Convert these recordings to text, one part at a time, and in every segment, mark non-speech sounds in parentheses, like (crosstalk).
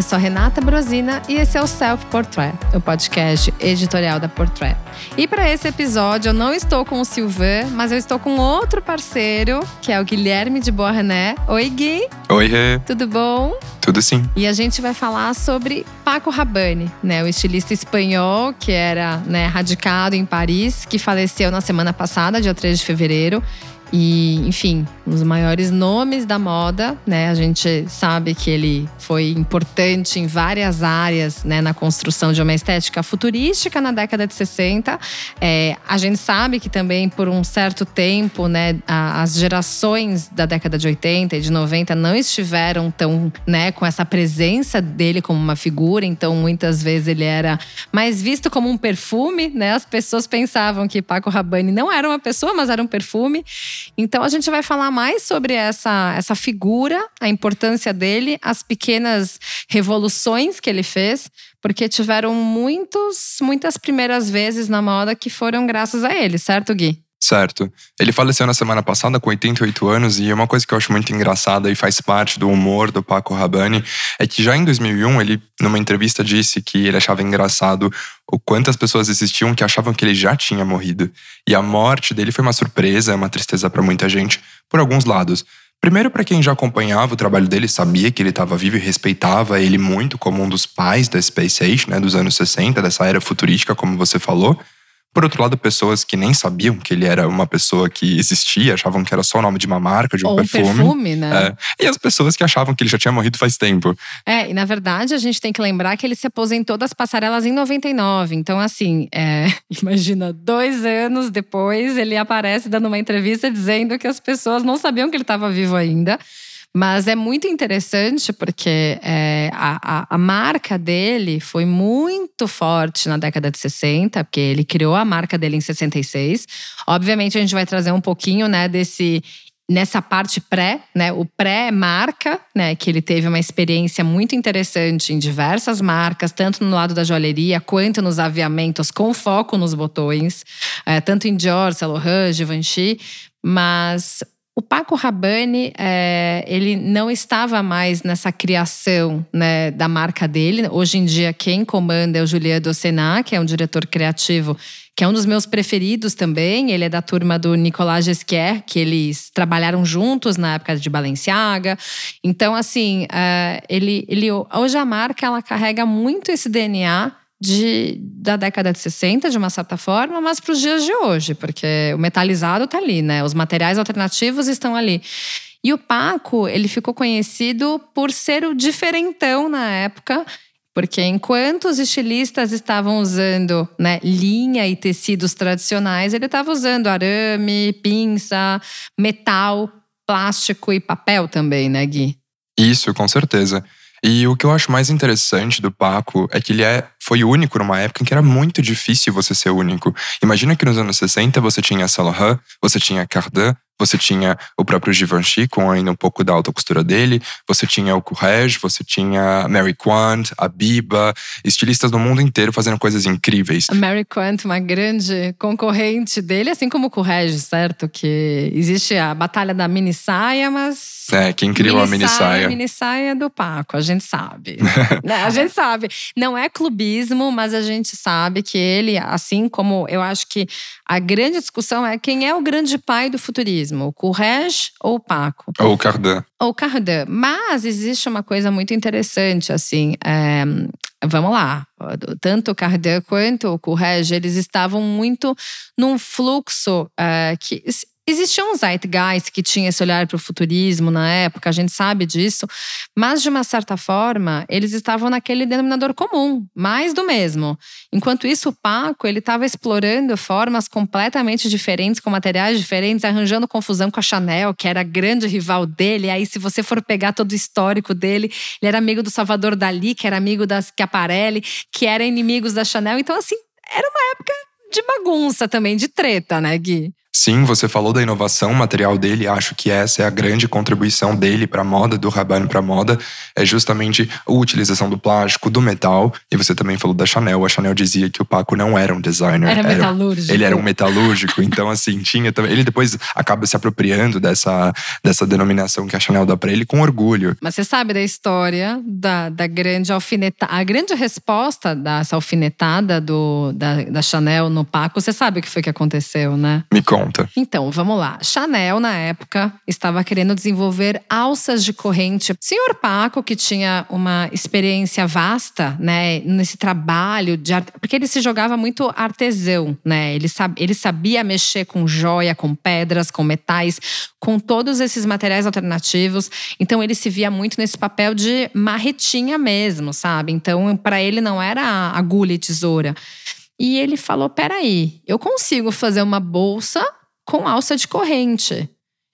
Eu sou Renata Brosina e esse é o Self Portrait, o podcast editorial da Portrait. E para esse episódio eu não estou com o Silvan, mas eu estou com outro parceiro, que é o Guilherme de Boa René. Oi, Gui. Oi, Rê. Tudo bom? Tudo sim. E a gente vai falar sobre Paco Rabanne, né, o estilista espanhol que era né, radicado em Paris, que faleceu na semana passada, dia 3 de fevereiro. E, enfim, os maiores nomes da moda, né? A gente sabe que ele foi importante em várias áreas, né? Na construção de uma estética futurística na década de 60. É, a gente sabe que também por um certo tempo, né? as gerações da década de 80 e de 90 não estiveram tão, né? Com essa presença dele como uma figura. Então, muitas vezes ele era mais visto como um perfume, né? As pessoas pensavam que Paco Rabanne não era uma pessoa, mas era um perfume. Então a gente vai falar mais sobre essa, essa figura, a importância dele, as pequenas revoluções que ele fez, porque tiveram muitos, muitas primeiras vezes na moda que foram graças a ele, certo, Gui? Certo. Ele faleceu na semana passada com 88 anos e uma coisa que eu acho muito engraçada e faz parte do humor do Paco Rabanne é que já em 2001 ele, numa entrevista, disse que ele achava engraçado o quanto as pessoas existiam que achavam que ele já tinha morrido. E a morte dele foi uma surpresa, uma tristeza para muita gente, por alguns lados. Primeiro, para quem já acompanhava o trabalho dele, sabia que ele estava vivo e respeitava ele muito como um dos pais da Space Age, né, dos anos 60, dessa era futurística, como você falou. Por outro lado, pessoas que nem sabiam que ele era uma pessoa que existia, achavam que era só o nome de uma marca, de um Ou perfume. Um perfume, né? É. E as pessoas que achavam que ele já tinha morrido faz tempo. É, e na verdade a gente tem que lembrar que ele se aposentou das passarelas em 99. Então, assim, é, (laughs) imagina, dois anos depois ele aparece dando uma entrevista dizendo que as pessoas não sabiam que ele estava vivo ainda. Mas é muito interessante porque é, a, a, a, marca dele foi muito forte na década de 60, porque ele criou a marca dele em 66. Obviamente, a gente vai trazer um pouquinho né, desse nessa parte pré, né, o pré-marca, né, que ele teve uma experiência muito interessante em diversas marcas, tanto no lado da joalheria quanto nos aviamentos, com foco nos botões, é, tanto em Dior, Saint Laurent, Givenchy, mas o Paco Rabanne, é, ele não estava mais nessa criação né, da marca dele. Hoje em dia, quem comanda é o Julien Dossenat, que é um diretor criativo, que é um dos meus preferidos também. Ele é da turma do Nicolas Gesquier, que eles trabalharam juntos na época de Balenciaga. Então, assim, é, ele, ele, hoje a marca ela carrega muito esse DNA de, da década de 60, de uma certa forma, mas para os dias de hoje, porque o metalizado está ali, né? Os materiais alternativos estão ali. E o Paco, ele ficou conhecido por ser o diferentão na época, porque enquanto os estilistas estavam usando né, linha e tecidos tradicionais, ele estava usando arame, pinça, metal, plástico e papel também, né, Gui? Isso, com certeza. E o que eu acho mais interessante do Paco é que ele é, foi único numa época em que era muito difícil você ser único. Imagina que nos anos 60 você tinha Laurent, você tinha Cardin, você tinha o próprio Givenchy, com ainda um pouco da alta costura dele. Você tinha o Courrèges, você tinha Mary Quant, a Biba, estilistas do mundo inteiro fazendo coisas incríveis. A Mary Quant, uma grande concorrente dele, assim como o Courrèges, certo? Que existe a batalha da mini saia, mas… É, quem criou a mini saia? A mini saia do Paco, a gente sabe. (laughs) né? A gente sabe. Não é clubismo, mas a gente sabe que ele, assim como eu acho que a grande discussão é quem é o grande pai do futurismo, o Courrèges ou o Paco? Ou o Cardin. Ou o Cardin. Mas existe uma coisa muito interessante, assim, é, vamos lá, tanto o Cardin quanto o Courrèges, eles estavam muito num fluxo é, que Existia um zeitgeist que tinha esse olhar para o futurismo na época, a gente sabe disso, mas de uma certa forma eles estavam naquele denominador comum, mais do mesmo. Enquanto isso, o Paco ele estava explorando formas completamente diferentes, com materiais diferentes, arranjando confusão com a Chanel, que era a grande rival dele. Aí, se você for pegar todo o histórico dele, ele era amigo do Salvador Dali, que era amigo das Schiaparelli, que eram inimigos da Chanel. Então, assim, era uma época de bagunça também, de treta, né, Gui? Sim, você falou da inovação material dele, acho que essa é a grande contribuição dele para a moda, do Rabanne para a moda, é justamente a utilização do plástico, do metal, e você também falou da Chanel, a Chanel dizia que o Paco não era um designer. Era, era metalúrgico. Ele era um metalúrgico, (laughs) então assim, tinha também, ele depois acaba se apropriando dessa, dessa denominação que a Chanel dá para ele com orgulho. Mas você sabe da história da, da grande alfinetada, a grande resposta dessa alfinetada do, da, da Chanel no Paco, você sabe o que foi que aconteceu, né? Me conta conta. Então, vamos lá. Chanel, na época, estava querendo desenvolver alças de corrente. Senhor Paco, que tinha uma experiência vasta, né, nesse trabalho de arte, porque ele se jogava muito artesão, né? Ele, sab, ele sabia mexer com joia, com pedras, com metais, com todos esses materiais alternativos. Então, ele se via muito nesse papel de marretinha mesmo, sabe? Então, para ele não era agulha e tesoura. E ele falou: peraí, eu consigo fazer uma bolsa com alça de corrente.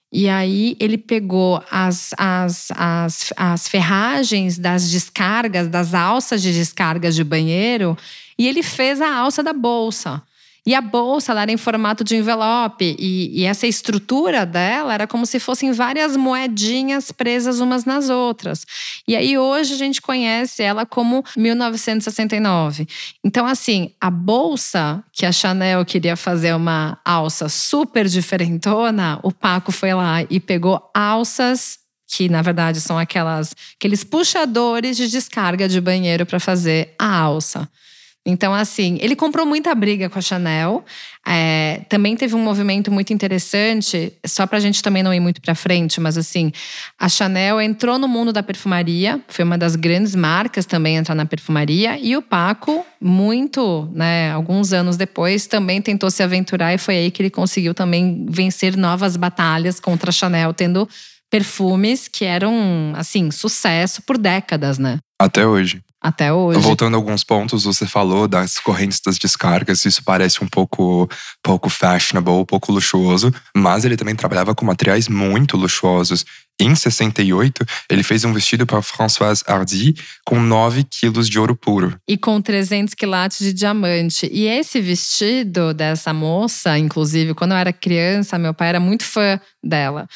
E aí ele pegou as, as, as, as ferragens das descargas, das alças de descargas de banheiro, e ele fez a alça da bolsa. E a bolsa ela era em formato de envelope. E, e, essa estrutura dela era como se fossem várias moedinhas presas umas nas outras. E aí hoje a gente conhece ela como 1969. Então, assim, a bolsa que a Chanel queria fazer uma alça super diferentona, o Paco foi lá e pegou alças que na verdade são aquelas aqueles puxadores de descarga de banheiro para fazer a alça. Então, assim, ele comprou muita briga com a Chanel. É, também teve um movimento muito interessante, só para a gente também não ir muito para frente, mas assim, a Chanel entrou no mundo da perfumaria, foi uma das grandes marcas também entrar na perfumaria, e o Paco, muito, né, alguns anos depois, também tentou se aventurar e foi aí que ele conseguiu também vencer novas batalhas contra a Chanel, tendo perfumes que eram, assim, sucesso por décadas, né? Até hoje. Até hoje. Voltando a alguns pontos, você falou das correntes das descargas, isso parece um pouco, pouco fashionable, um pouco luxuoso, mas ele também trabalhava com materiais muito luxuosos. Em 68, ele fez um vestido para Françoise Hardy com 9 quilos de ouro puro. E com 300 quilates de diamante. E esse vestido dessa moça, inclusive, quando eu era criança, meu pai era muito fã dela.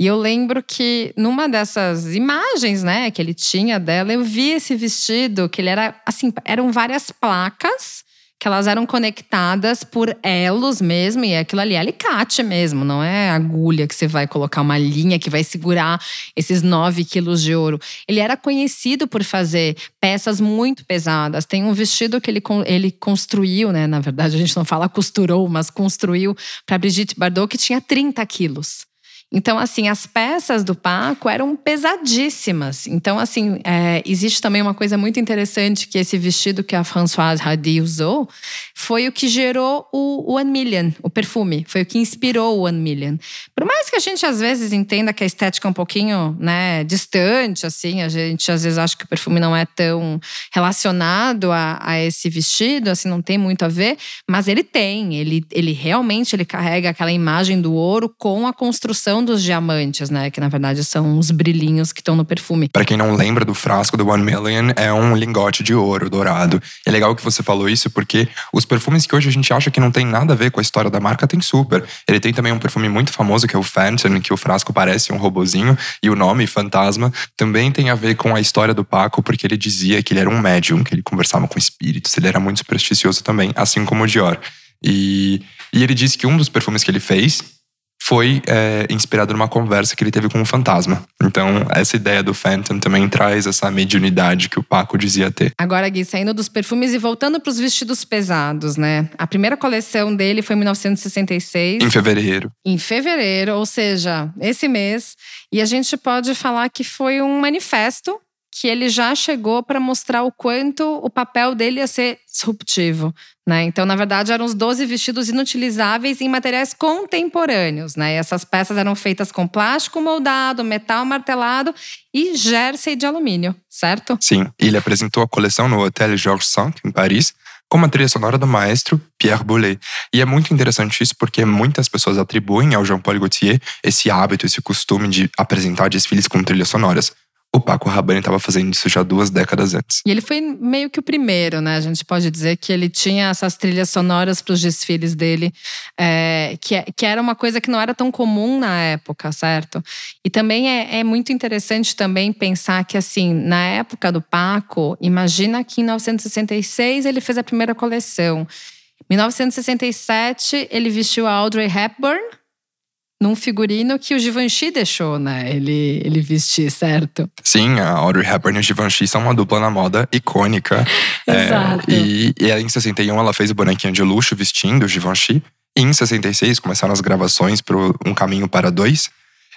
E eu lembro que numa dessas imagens, né, que ele tinha dela, eu vi esse vestido, que ele era assim, eram várias placas que elas eram conectadas por elos mesmo, e aquilo ali é alicate mesmo, não é agulha que você vai colocar uma linha que vai segurar esses 9 quilos de ouro. Ele era conhecido por fazer peças muito pesadas. Tem um vestido que ele, ele construiu, né? Na verdade, a gente não fala costurou, mas construiu para Brigitte Bardot, que tinha 30 quilos. Então, assim, as peças do Paco eram pesadíssimas. Então, assim, é, existe também uma coisa muito interessante que esse vestido que a Françoise Hardy usou foi o que gerou o One Million, o perfume. Foi o que inspirou o One Million. Por mais que a gente às vezes entenda que a estética é um pouquinho, né, distante, assim, a gente às vezes acha que o perfume não é tão relacionado a, a esse vestido, assim, não tem muito a ver, mas ele tem. Ele, ele realmente ele carrega aquela imagem do ouro com a construção dos diamantes, né? Que na verdade são os brilhinhos que estão no perfume. Para quem não lembra do frasco do One Million, é um lingote de ouro dourado. É legal que você falou isso porque os perfumes que hoje a gente acha que não tem nada a ver com a história da marca tem super. Ele tem também um perfume muito famoso que é o Phantom, que o frasco parece um robozinho e o nome Fantasma também tem a ver com a história do Paco, porque ele dizia que ele era um médium, que ele conversava com espíritos, ele era muito supersticioso também, assim como o Dior. E, e ele disse que um dos perfumes que ele fez foi é, inspirado numa conversa que ele teve com um fantasma. Então, essa ideia do Phantom também traz essa mediunidade que o Paco dizia ter. Agora, Gui, saindo dos perfumes e voltando para os vestidos pesados, né? A primeira coleção dele foi em 1966. Em fevereiro. Em fevereiro, ou seja, esse mês. E a gente pode falar que foi um manifesto que ele já chegou para mostrar o quanto o papel dele ia ser disruptivo. Né? Então, na verdade, eram os 12 vestidos inutilizáveis em materiais contemporâneos. Né? E essas peças eram feitas com plástico moldado, metal martelado e jersey de alumínio, certo? Sim, ele apresentou a coleção no Hotel Georges V, em Paris, com a trilha sonora do maestro Pierre Boulez. E é muito interessante isso porque muitas pessoas atribuem ao Jean-Paul Gaultier esse hábito, esse costume de apresentar desfiles com trilhas sonoras. O Paco Rabanne estava fazendo isso já duas décadas antes. E ele foi meio que o primeiro, né? A gente pode dizer que ele tinha essas trilhas sonoras para os desfiles dele, é, que, é, que era uma coisa que não era tão comum na época, certo? E também é, é muito interessante também pensar que, assim, na época do Paco, imagina que em 1966 ele fez a primeira coleção. Em 1967, ele vestiu a Audrey Hepburn, num figurino que o Givenchy deixou, né? Ele, ele vestir, certo? Sim, a Audrey Hepburn e o Givenchy são uma dupla na moda icônica. Exato. É, e, e em 61 ela fez o bonequinho de luxo vestindo o Givenchy. E em 66 começaram as gravações para Um Caminho para Dois.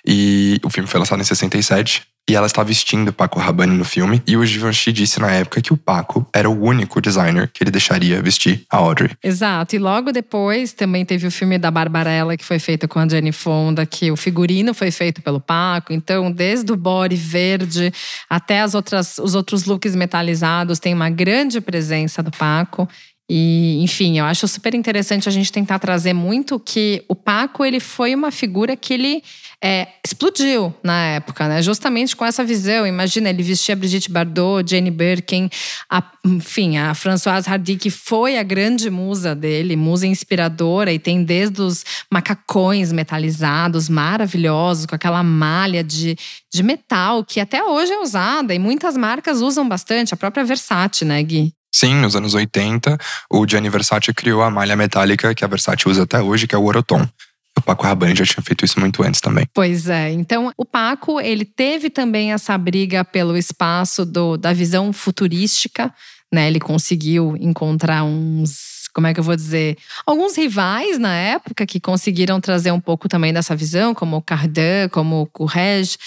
E o filme foi lançado em 67. E ela está vestindo Paco Rabanne no filme. E o Givenchy disse na época que o Paco era o único designer que ele deixaria vestir a Audrey. Exato. E logo depois também teve o filme da Barbarella, que foi feito com a Jenny Fonda, que o figurino foi feito pelo Paco. Então, desde o body verde até as outras, os outros looks metalizados, tem uma grande presença do Paco. E, enfim, eu acho super interessante a gente tentar trazer muito que o Paco ele foi uma figura que ele é, explodiu na época, né? Justamente com essa visão. Imagina, ele vestia Brigitte Bardot, Jane Birkin, a, enfim, a Françoise Hardy, que foi a grande musa dele, musa inspiradora, e tem desde os macacões metalizados maravilhosos, com aquela malha de, de metal, que até hoje é usada e muitas marcas usam bastante, a própria Versace, né, Gui? Sim, nos anos 80, o Gianni Versace criou a malha metálica que a Versace usa até hoje, que é o Oroton. Paco Rabanne já tinha feito isso muito antes também. Pois é. Então, o Paco, ele teve também essa briga pelo espaço do, da visão futurística, né? Ele conseguiu encontrar uns, como é que eu vou dizer, alguns rivais na época que conseguiram trazer um pouco também dessa visão, como o Cardin, como o Courrèges.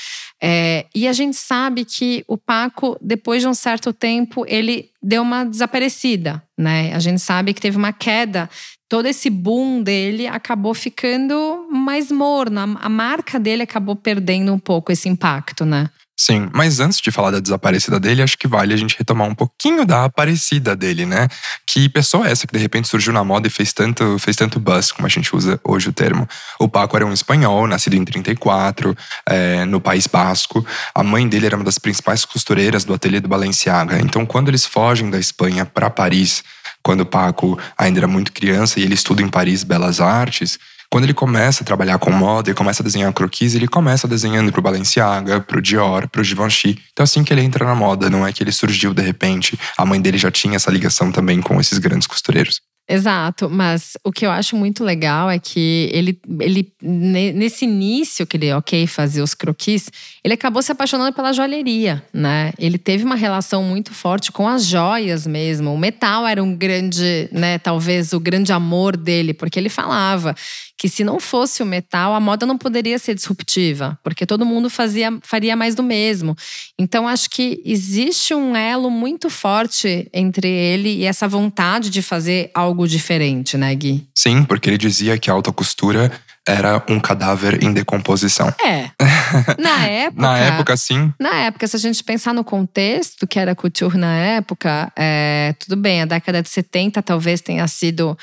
É, e a gente sabe que o Paco, depois de um certo tempo, ele deu uma desaparecida, né? A gente sabe que teve uma queda. Todo esse boom dele acabou ficando mais morno. A marca dele acabou perdendo um pouco esse impacto, né? Sim, mas antes de falar da desaparecida dele, acho que vale a gente retomar um pouquinho da aparecida dele, né? Que pessoa é essa que de repente surgiu na moda e fez tanto, fez tanto buzz, como a gente usa hoje o termo? O Paco era um espanhol, nascido em 34, é, no País Basco. A mãe dele era uma das principais costureiras do ateliê do Balenciaga. Então, quando eles fogem da Espanha para Paris, quando o Paco ainda era muito criança e ele estuda em Paris Belas Artes, quando ele começa a trabalhar com moda e começa a desenhar croquis, ele começa desenhando pro Balenciaga, pro Dior, pro Givenchy. Então assim que ele entra na moda, não é que ele surgiu de repente. A mãe dele já tinha essa ligação também com esses grandes costureiros. Exato, mas o que eu acho muito legal é que ele, ele nesse início que ele, ok, fazia os croquis, ele acabou se apaixonando pela joalheria, né? Ele teve uma relação muito forte com as joias mesmo. O metal era um grande, né, talvez o grande amor dele, porque ele falava que se não fosse o metal, a moda não poderia ser disruptiva, porque todo mundo fazia, faria mais do mesmo. Então acho que existe um elo muito forte entre ele e essa vontade de fazer algo diferente, né, Gui? Sim, porque ele dizia que a alta costura era um cadáver em decomposição. É. (laughs) Na época. na época, sim. Na época, se a gente pensar no contexto que era couture na época, é, tudo bem, a década de 70 talvez tenha sido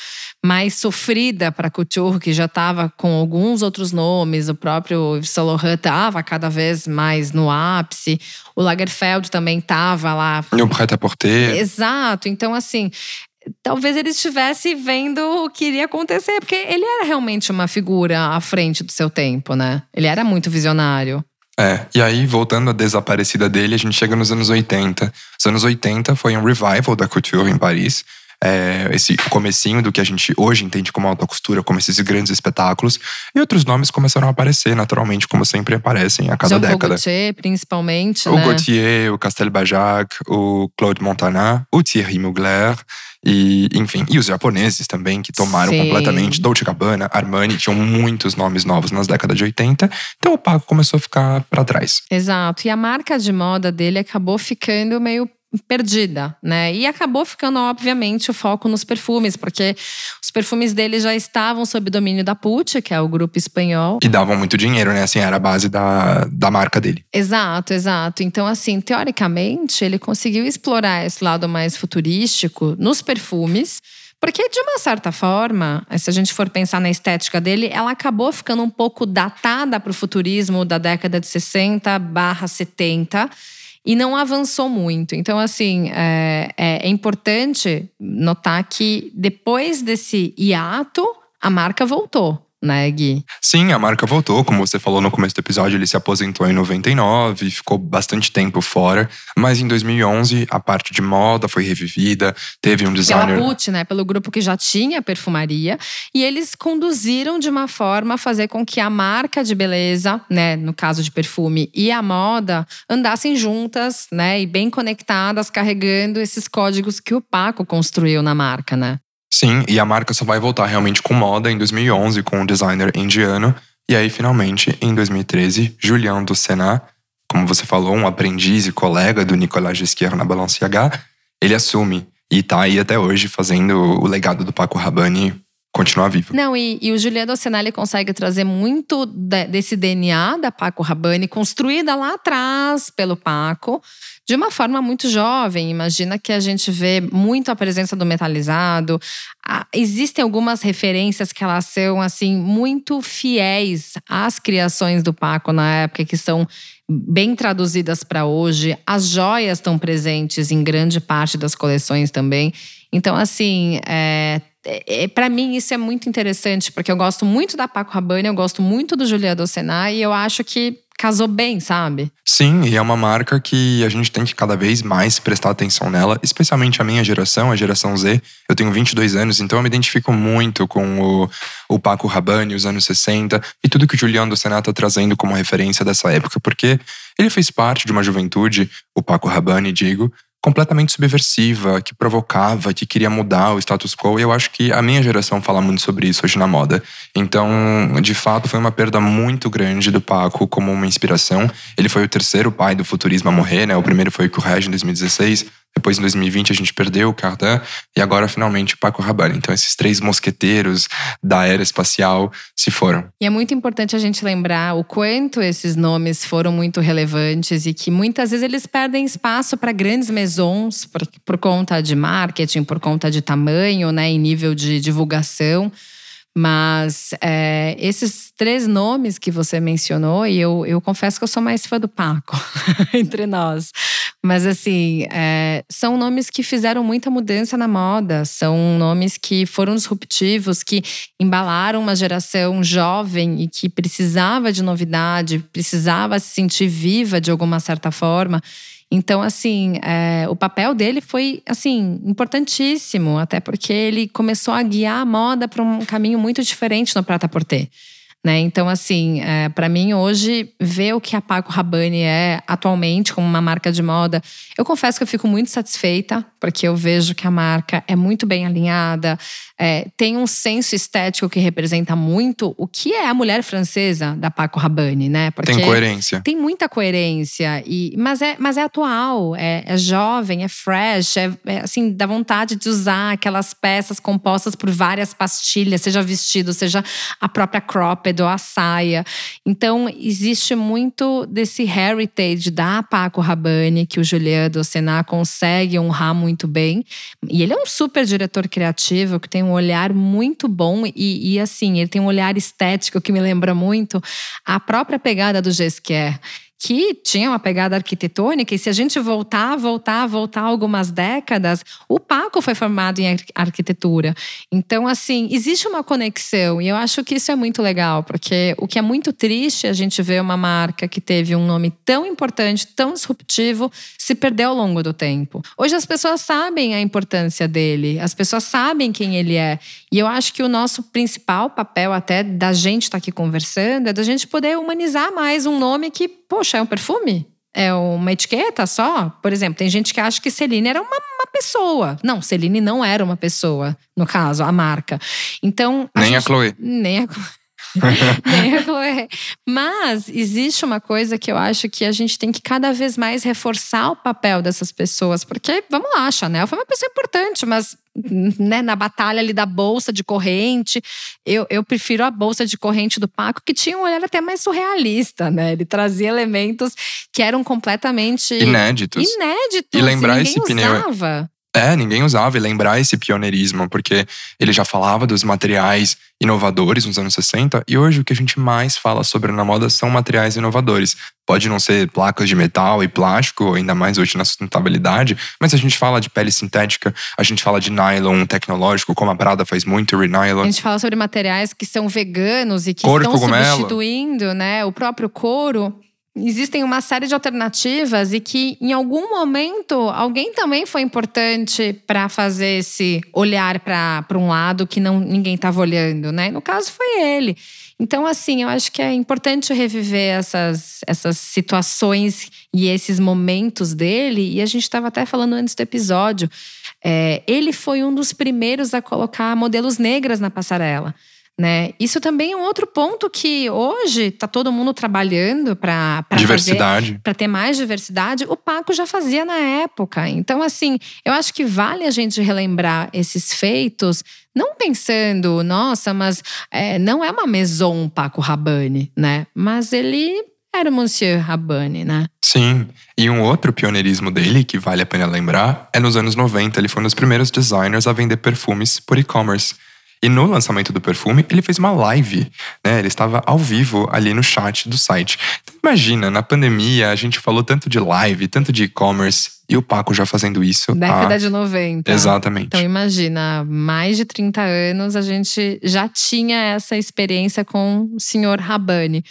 mais sofrida para couture, que já estava com alguns outros nomes. O próprio Yves Saint Laurent estava cada vez mais no ápice. O Lagerfeld também estava lá. E o Prêt-à-Porter. Exato. Então, assim, talvez ele estivesse vendo o que iria acontecer, porque ele era realmente uma figura à frente do seu tempo, né? Ele era muito visionário. É, e aí, voltando à desaparecida dele, a gente chega nos anos 80. Os anos 80 foi um revival da couture em Paris. É, esse comecinho do que a gente hoje entende como alta costura, como esses grandes espetáculos. E outros nomes começaram a aparecer naturalmente, como sempre aparecem a cada Jean década. O Gaultier, principalmente, O né? Gaultier, o Castel Bajac, o Claude Montana, o Thierry Mugler. E, enfim, e os japoneses também, que tomaram Sim. completamente. Dolce Gabbana, Armani, tinham muitos nomes novos nas décadas de 80. Então o Paco começou a ficar para trás. Exato. E a marca de moda dele acabou ficando meio perdida, né? E acabou ficando, obviamente, o foco nos perfumes, porque os perfumes dele já estavam sob domínio da Pucci, que é o grupo espanhol. E davam muito dinheiro, né? Assim, era a base da, da marca dele. Exato, exato. Então, assim, teoricamente, ele conseguiu explorar esse lado mais futurístico nos perfumes. Porque, de uma certa forma, se a gente for pensar na estética dele, ela acabou ficando um pouco datada para o futurismo da década de 60 barra 70. E não avançou muito. Então, assim, é, é, é importante notar que depois desse hiato, a marca voltou né, Gui? Sim, a marca voltou, como você falou no começo do episódio, ele se aposentou em 99, ficou bastante tempo fora, mas em 2011 a parte de moda foi revivida, teve um designer… Pela Put, né, pelo grupo que já tinha perfumaria, e eles conduziram de uma forma a fazer com que a marca de beleza, né, no caso de perfume, e a moda andassem juntas, né, e bem conectadas, carregando esses códigos que o Paco construiu na marca, né? Sim, e a marca só vai voltar realmente com moda em 2011 com um designer indiano. E aí, finalmente, em 2013, Julian Ducenat, como você falou, um aprendiz e colega do Nicolas Gisquier na Balenciaga, ele assume e tá aí até hoje fazendo o legado do Paco Rabanne continuar vivo. Não, e, e o Juliano Ocenali consegue trazer muito de, desse DNA da Paco Rabanne, construída lá atrás pelo Paco, de uma forma muito jovem. Imagina que a gente vê muito a presença do metalizado. existem algumas referências que elas são assim muito fiéis às criações do Paco na época, que são bem traduzidas para hoje. As joias estão presentes em grande parte das coleções também. Então, assim, é, é, para mim isso é muito interessante, porque eu gosto muito da Paco Rabanne, eu gosto muito do Julia Docenat e eu acho que casou bem, sabe? Sim, e é uma marca que a gente tem que cada vez mais prestar atenção nela, especialmente a minha geração, a geração Z. Eu tenho 22 anos, então eu me identifico muito com o, o Paco Rabanne, os anos 60, e tudo que o Juliano do Senat tá trazendo como referência dessa época, porque ele fez parte de uma juventude, o Paco Rabanne, digo, completamente subversiva, que provocava, que queria mudar o status quo. E eu acho que a minha geração fala muito sobre isso hoje na moda. Então, de fato, foi uma perda muito grande do Paco como uma inspiração. Ele foi o terceiro pai do futurismo a morrer, né? O primeiro foi o Courage em 2016. Depois, em 2020, a gente perdeu o Cardin e agora, finalmente, o Paco Rabanne. Então, esses três mosqueteiros da era espacial se foram. E é muito importante a gente lembrar o quanto esses nomes foram muito relevantes e que muitas vezes eles perdem espaço para grandes maisons por, por conta de marketing, por conta de tamanho, né, em nível de divulgação. Mas é, esses três nomes que você mencionou, e eu, eu confesso que eu sou mais fã do Paco, (laughs) entre nós. Mas assim, é, são nomes que fizeram muita mudança na moda, são nomes que foram disruptivos, que embalaram uma geração jovem e que precisava de novidade, precisava se sentir viva de alguma certa forma. Então, assim, é, o papel dele foi, assim, importantíssimo, até porque ele começou a guiar a moda para um caminho muito diferente no Prata Porter. Né? Então, assim, é, para mim hoje, ver o que a Paco Rabanne é atualmente como uma marca de moda, eu confesso que eu fico muito satisfeita, porque eu vejo que a marca é muito bem alinhada, é, tem um senso estético que representa muito o que é a mulher francesa da Paco Rabanne, né? Porque tem coerência. Tem muita coerência, e, mas, é, mas é atual, é, é jovem, é fresh, é, é, assim, dá vontade de usar aquelas peças compostas por várias pastilhas, seja vestido, seja a própria cropped ou a saia. Então, existe muito desse heritage da Paco Rabanne que o Juliano Docená consegue honrar muito bem. E ele é um super diretor criativo que tem um olhar muito bom e, e assim, ele tem um olhar estético que me lembra muito a própria pegada do Gesquier que tinha uma pegada arquitetônica, e se a gente voltar, voltar, voltar algumas décadas, o Paco foi formado em arquitetura. Então, assim, existe uma conexão, e eu acho que isso é muito legal, porque o que é muito triste é a gente ver uma marca que teve um nome tão importante, tão disruptivo, se perder ao longo do tempo. Hoje as pessoas sabem a importância dele, as pessoas sabem quem ele é. E eu acho que o nosso principal papel, até da gente estar tá aqui conversando, é da gente poder humanizar mais um nome que, poxa, poxa, é um perfume? É uma etiqueta só? Por exemplo, tem gente que acha que Celine era uma, uma pessoa. Não, Celine não era uma pessoa, no caso, a marca. Então. A nem gente, a Chloe. Nem a Chloe. Nem a Chloe. Mas existe uma coisa que eu acho que a gente tem que cada vez mais reforçar o papel dessas pessoas. Porque, vamos lá, a Chanel foi uma pessoa importante, mas né, na batalha ali da bolsa de corrente. Eu, eu prefiro a bolsa de corrente do Paco, que tinha um olhar até mais surrealista, né? Ele trazia elementos que eram completamente inéditos. Inéditos. E lembrar esse pneu. Usava. É, ninguém usava e lembrar esse pioneirismo, porque ele já falava dos materiais inovadores nos anos 60 e hoje o que a gente mais fala sobre na moda são materiais inovadores. Pode não ser placas de metal e plástico, ainda mais hoje na sustentabilidade, mas a gente fala de pele sintética, a gente fala de nylon tecnológico, como a Prada faz muito, renylon. A gente fala sobre materiais que são veganos e que Couro estão cogumelo. substituindo, né, o próprio couro. Existem uma série de alternativas e que em algum momento alguém também foi importante para fazer esse olhar para um lado que não ninguém estava olhando, né? No caso foi ele. Então, assim, eu acho que é importante reviver essas, essas situações e esses momentos dele. E a gente estava até falando antes do episódio. É, ele foi um dos primeiros a colocar modelos negras na passarela. Né? Isso também é um outro ponto que hoje está todo mundo trabalhando para Diversidade. para ter mais diversidade. O Paco já fazia na época. Então, assim, eu acho que vale a gente relembrar esses feitos, não pensando, nossa, mas é, não é uma maison Paco Rabanne, né? Mas ele era o Monsieur Rabanne, né? Sim, e um outro pioneirismo dele, que vale a pena lembrar, é nos anos 90. Ele foi um dos primeiros designers a vender perfumes por e-commerce. E no lançamento do perfume, ele fez uma live, né? Ele estava ao vivo ali no chat do site. Então, imagina, na pandemia, a gente falou tanto de live, tanto de e-commerce, e o Paco já fazendo isso. Década há- de 90. Exatamente. Então imagina, há mais de 30 anos a gente já tinha essa experiência com o senhor Rabani.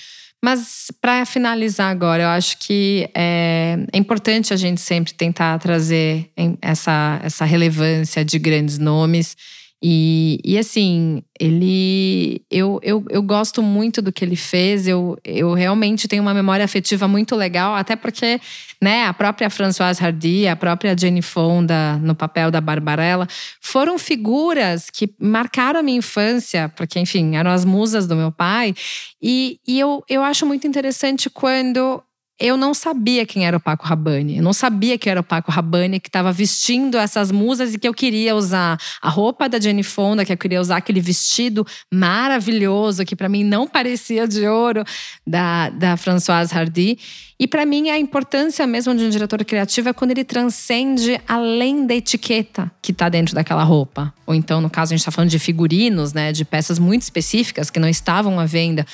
Mas para finalizar agora, eu acho que é, é importante a gente sempre tentar trazer essa, essa relevância de grandes nomes. E, e assim, ele. Eu, eu, eu gosto muito do que ele fez. Eu, eu realmente tenho uma memória afetiva muito legal, até porque né, a própria Françoise Hardy, a própria Jenny Fonda no papel da Barbarella, foram figuras que marcaram a minha infância, porque, enfim, eram as musas do meu pai. E, e eu, eu acho muito interessante quando eu não sabia quem era o Paco Rabanne. Eu não sabia que era o Paco Rabanne que estava vestindo essas musas e que eu queria usar a roupa da Jenny Fonda, que eu queria usar aquele vestido maravilhoso que para mim não parecia de ouro da, da Françoise Hardy. E para mim a importância mesmo de um diretor criativo é quando ele transcende além da etiqueta que está dentro daquela roupa. Ou então, no caso, a gente está falando de figurinos, né, de peças muito específicas que não estavam à venda.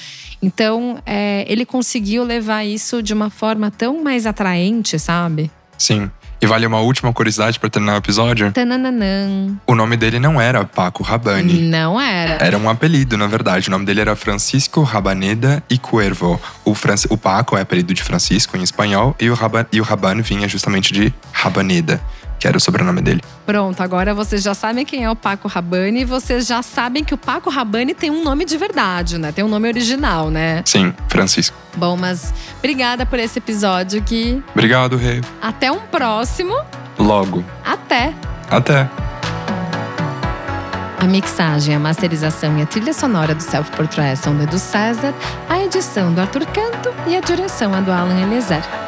Então, é, ele conseguiu levar isso de uma forma tão mais atraente, sabe? Sim. E vale uma última curiosidade para terminar o episódio? Tananã. O nome dele não era Paco Rabanne. Não era. Era um apelido, na verdade. O nome dele era Francisco Rabaneda e Cuervo. O, Franci- o Paco é apelido de Francisco em espanhol e o, Raba e o Rabanne vinha justamente de Rabaneda, que era o sobrenome dele. Pronto, agora vocês já sabem quem é o Paco Rabanne e vocês já sabem que o Paco Rabanne tem um nome de verdade, né? Tem um nome original, né? Sim, Francisco. Bom, mas obrigada por esse episódio, Gui. Obrigado, Rei. Até um próximo. Logo. Até! Até. A mixagem, a masterização e a trilha sonora do Self Portrait são do Edu César, a edição do Arthur Canto e a direção é do Alan Eliezer.